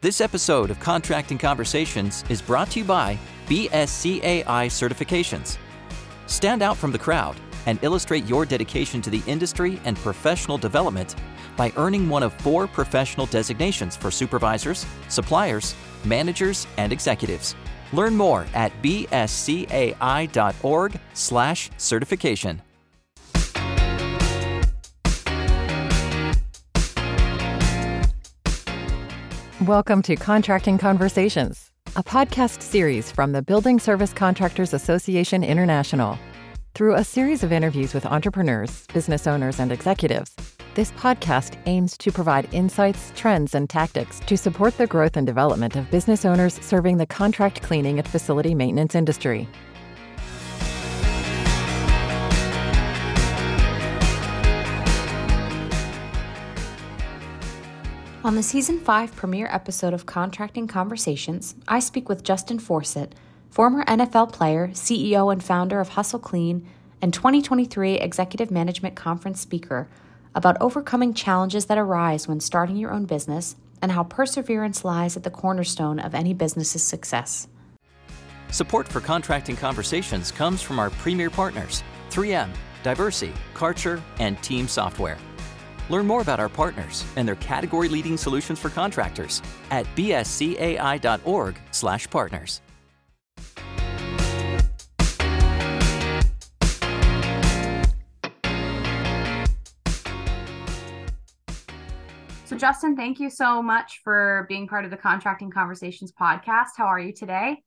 This episode of Contracting Conversations is brought to you by BSCAI Certifications. Stand out from the crowd and illustrate your dedication to the industry and professional development by earning one of four professional designations for supervisors, suppliers, managers, and executives. Learn more at bscai.org/certification. Welcome to Contracting Conversations, a podcast series from the Building Service Contractors Association International. Through a series of interviews with entrepreneurs, business owners, and executives, this podcast aims to provide insights, trends, and tactics to support the growth and development of business owners serving the contract cleaning and facility maintenance industry. On the season 5 premiere episode of Contracting Conversations, I speak with Justin Forsett, former NFL player, CEO, and founder of Hustle Clean, and 2023 Executive Management Conference speaker, about overcoming challenges that arise when starting your own business and how perseverance lies at the cornerstone of any business's success. Support for Contracting Conversations comes from our premier partners 3M, Diversey, Karcher, and Team Software. Learn more about our partners and their category-leading solutions for contractors at bscai.org/partners. So, Justin, thank you so much for being part of the Contracting Conversations podcast. How are you today?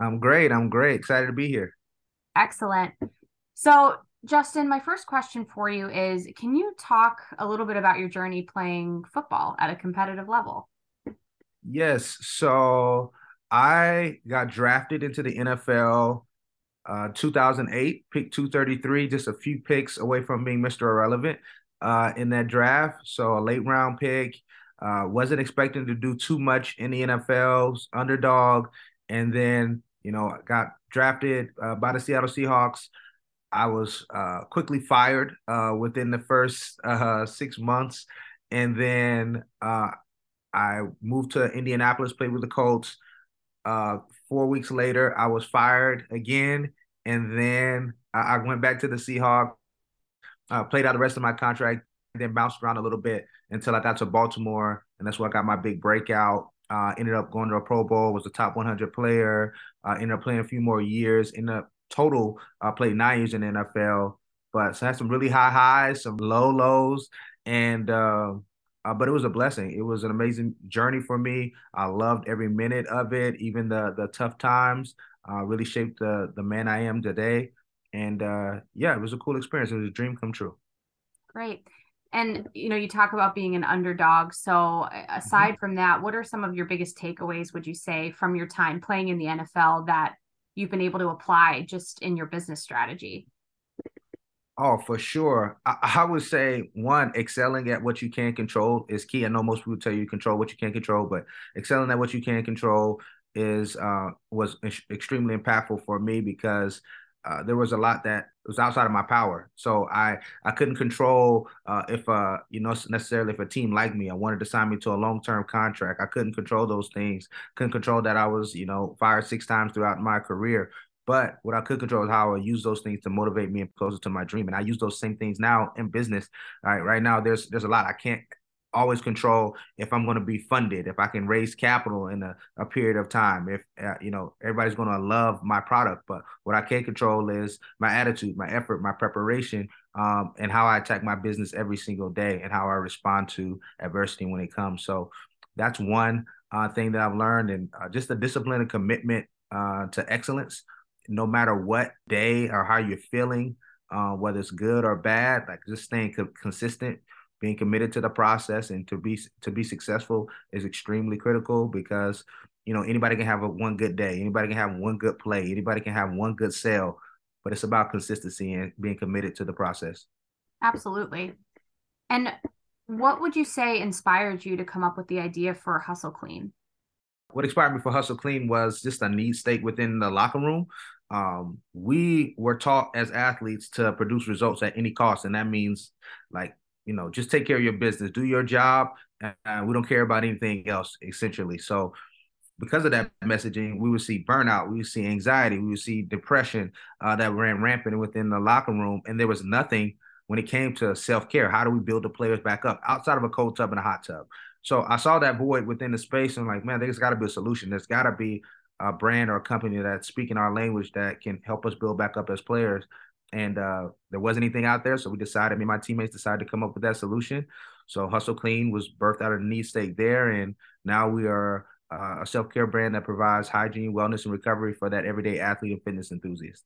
I'm great. I'm great. Excited to be here. Excellent. So, Justin, my first question for you is Can you talk a little bit about your journey playing football at a competitive level? Yes. So, I got drafted into the NFL uh, 2008, pick 233, just a few picks away from being Mr. Irrelevant uh, in that draft. So a late round pick. Uh, wasn't expecting to do too much in the NFL's underdog, and then you know got drafted uh, by the Seattle Seahawks. I was uh, quickly fired uh, within the first uh, six months, and then uh, I moved to Indianapolis, played with the Colts. Uh, four weeks later, I was fired again, and then I, I went back to the Seahawks uh, played out the rest of my contract, then bounced around a little bit until I got to Baltimore, and that's where I got my big breakout. Ended up going to a Pro Bowl, was a top 100 player. Ended up playing a few more years. In the total, I uh, played nine years in the NFL, but so I had some really high highs, some low lows, and uh, uh, but it was a blessing. It was an amazing journey for me. I loved every minute of it, even the the tough times. Uh, really shaped the the man I am today and uh, yeah, it was a cool experience. It was a dream come true. Great. And you know, you talk about being an underdog. So aside mm-hmm. from that, what are some of your biggest takeaways? Would you say from your time playing in the NFL that you've been able to apply just in your business strategy? Oh, for sure. I, I, would say one, excelling at what you can control is key. I know most people tell you control what you can't control, but excelling at what you can control is uh, was extremely impactful for me because uh, there was a lot that was outside of my power. So I I couldn't control uh, if uh you know necessarily if a team liked me. I wanted to sign me to a long term contract. I couldn't control those things. Couldn't control that I was you know fired six times throughout my career. But what I could control is how I use those things to motivate me and closer to my dream. And I use those same things now in business. All right, right now there's there's a lot I can't always control if I'm going to be funded, if I can raise capital in a, a period of time, if, uh, you know, everybody's going to love my product. But what I can control is my attitude, my effort, my preparation, um, and how I attack my business every single day and how I respond to adversity when it comes. So that's one uh, thing that I've learned and uh, just the discipline and commitment uh, to excellence, no matter what day or how you're feeling, uh, whether it's good or bad, like just staying co- consistent being committed to the process and to be to be successful is extremely critical because you know anybody can have a one good day. Anybody can have one good play. Anybody can have one good sale but it's about consistency and being committed to the process. Absolutely. And what would you say inspired you to come up with the idea for hustle clean? What inspired me for hustle clean was just a need state within the locker room. Um, we were taught as athletes to produce results at any cost and that means like you know, just take care of your business, do your job, and we don't care about anything else, essentially. So because of that messaging, we would see burnout, we would see anxiety, we would see depression uh, that ran rampant within the locker room, and there was nothing when it came to self care. How do we build the players back up outside of a cold tub and a hot tub? So I saw that void within the space, and like, man, there's got to be a solution. There's got to be a brand or a company that's speaking our language that can help us build back up as players. And uh, there wasn't anything out there, so we decided. Me and my teammates decided to come up with that solution. So Hustle Clean was birthed out of the need state there, and now we are uh, a self care brand that provides hygiene, wellness, and recovery for that everyday athlete and fitness enthusiast.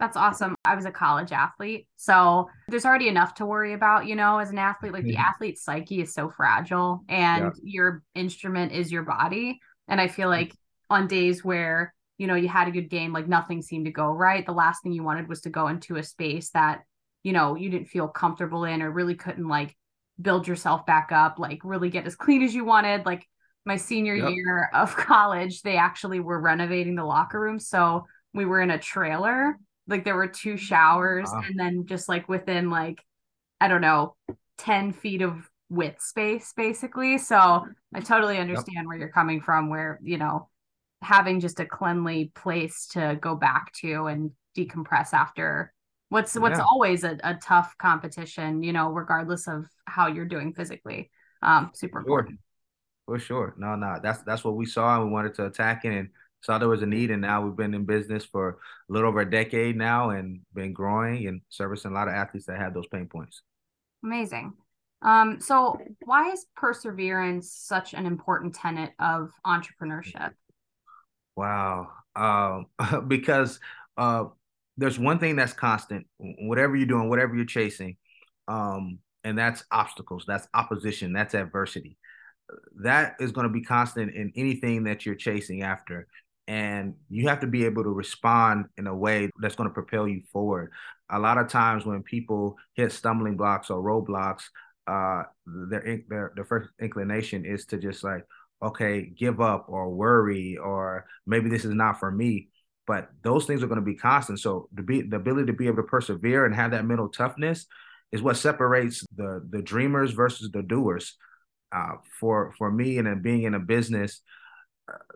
That's awesome. I was a college athlete. So there's already enough to worry about, you know, as an athlete. Like the athlete's psyche is so fragile and yeah. your instrument is your body. And I feel like on days where, you know, you had a good game, like nothing seemed to go right, the last thing you wanted was to go into a space that, you know, you didn't feel comfortable in or really couldn't like build yourself back up, like really get as clean as you wanted. Like my senior yep. year of college, they actually were renovating the locker room. So we were in a trailer like there were two showers wow. and then just like within like i don't know 10 feet of width space basically so i totally understand yep. where you're coming from where you know having just a cleanly place to go back to and decompress after what's what's yeah. always a, a tough competition you know regardless of how you're doing physically um super sure. important for sure no no that's that's what we saw and we wanted to attack it and saw there was a need, and now we've been in business for a little over a decade now, and been growing and servicing a lot of athletes that have those pain points. Amazing. Um, so why is perseverance such an important tenet of entrepreneurship? Wow. Um, because uh, there's one thing that's constant, whatever you're doing, whatever you're chasing, um, and that's obstacles, that's opposition, that's adversity. That is going to be constant in anything that you're chasing after and you have to be able to respond in a way that's going to propel you forward. A lot of times when people hit stumbling blocks or roadblocks, uh, their their their first inclination is to just like, okay, give up or worry or maybe this is not for me. But those things are going to be constant. So the be the ability to be able to persevere and have that mental toughness is what separates the the dreamers versus the doers. Uh, for for me and being in a business,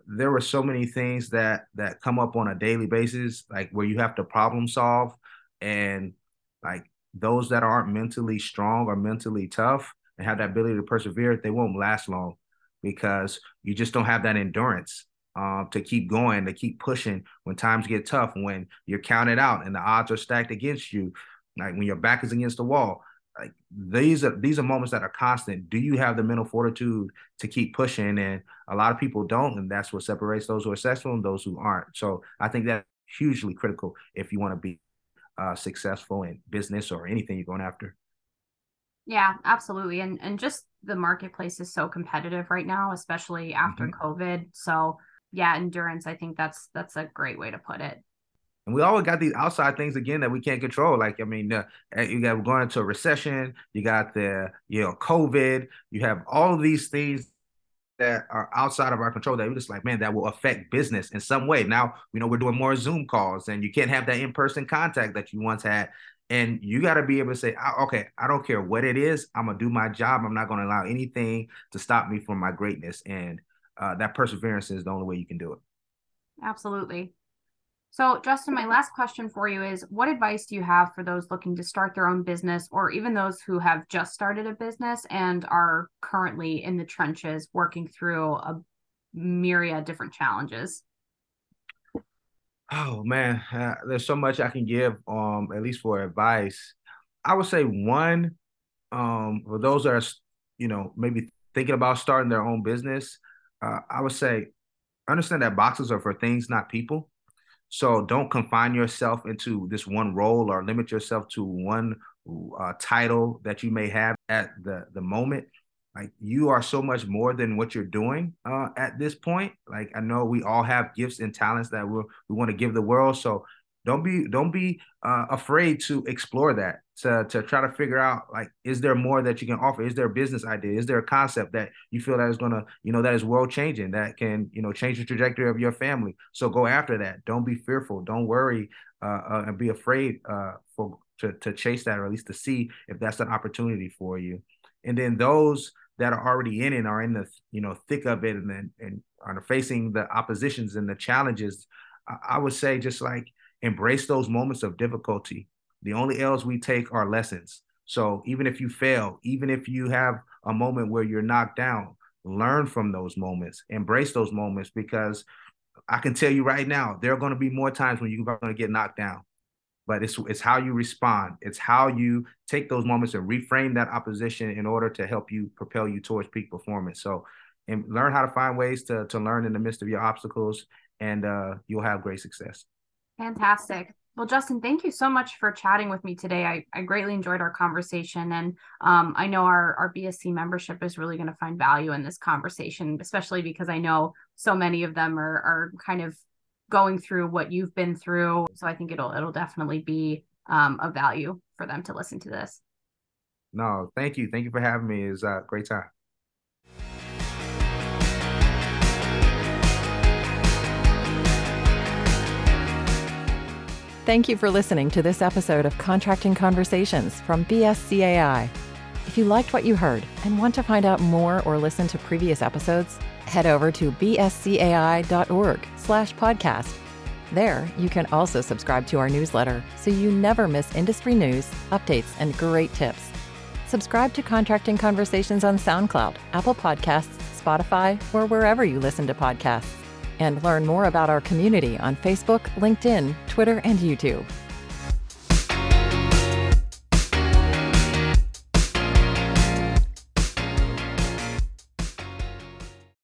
there were so many things that that come up on a daily basis, like where you have to problem solve, and like those that aren't mentally strong or mentally tough and have that ability to persevere, they won't last long because you just don't have that endurance um, to keep going, to keep pushing when times get tough, when you're counted out and the odds are stacked against you, like when your back is against the wall like these are these are moments that are constant. Do you have the mental fortitude to keep pushing? And a lot of people don't, and that's what separates those who are successful and those who aren't. So I think that's hugely critical if you want to be uh, successful in business or anything you're going after. Yeah, absolutely. And and just the marketplace is so competitive right now, especially after mm-hmm. COVID. So yeah, endurance, I think that's that's a great way to put it. And we always got these outside things again that we can't control. Like, I mean, uh, you got going into a recession, you got the, you know, COVID, you have all these things that are outside of our control that we're just like, man, that will affect business in some way. Now, you know, we're doing more Zoom calls and you can't have that in person contact that you once had. And you got to be able to say, okay, I don't care what it is. I'm going to do my job. I'm not going to allow anything to stop me from my greatness. And uh, that perseverance is the only way you can do it. Absolutely. So, Justin, my last question for you is what advice do you have for those looking to start their own business or even those who have just started a business and are currently in the trenches working through a myriad different challenges? Oh man, uh, there's so much I can give um at least for advice. I would say one um for those that are you know maybe thinking about starting their own business, uh, I would say understand that boxes are for things not people so don't confine yourself into this one role or limit yourself to one uh, title that you may have at the the moment. Like you are so much more than what you're doing uh, at this point. Like I know we all have gifts and talents that we we want to give the world. So don't be don't be uh, afraid to explore that to to try to figure out like is there more that you can offer is there a business idea is there a concept that you feel that is going to you know that is world changing that can you know change the trajectory of your family so go after that don't be fearful don't worry uh, uh, and be afraid uh, for to to chase that or at least to see if that's an opportunity for you. And then those that are already in it are in the you know thick of it and then and are facing the oppositions and the challenges. I, I would say just like embrace those moments of difficulty. The only L's we take are lessons. So even if you fail, even if you have a moment where you're knocked down, learn from those moments, embrace those moments because I can tell you right now, there are going to be more times when you're going to get knocked down. But it's it's how you respond. It's how you take those moments and reframe that opposition in order to help you propel you towards peak performance. So, and learn how to find ways to to learn in the midst of your obstacles, and uh, you'll have great success. Fantastic. Well, Justin, thank you so much for chatting with me today. I, I greatly enjoyed our conversation. And um, I know our, our BSC membership is really going to find value in this conversation, especially because I know so many of them are, are kind of going through what you've been through. So I think it'll it'll definitely be um, of value for them to listen to this. No, thank you. Thank you for having me. It's a great time. Thank you for listening to this episode of Contracting Conversations from BSCAI. If you liked what you heard and want to find out more or listen to previous episodes, head over to bscai.org slash podcast. There, you can also subscribe to our newsletter so you never miss industry news, updates, and great tips. Subscribe to Contracting Conversations on SoundCloud, Apple Podcasts, Spotify, or wherever you listen to podcasts and learn more about our community on Facebook, LinkedIn, Twitter, and YouTube.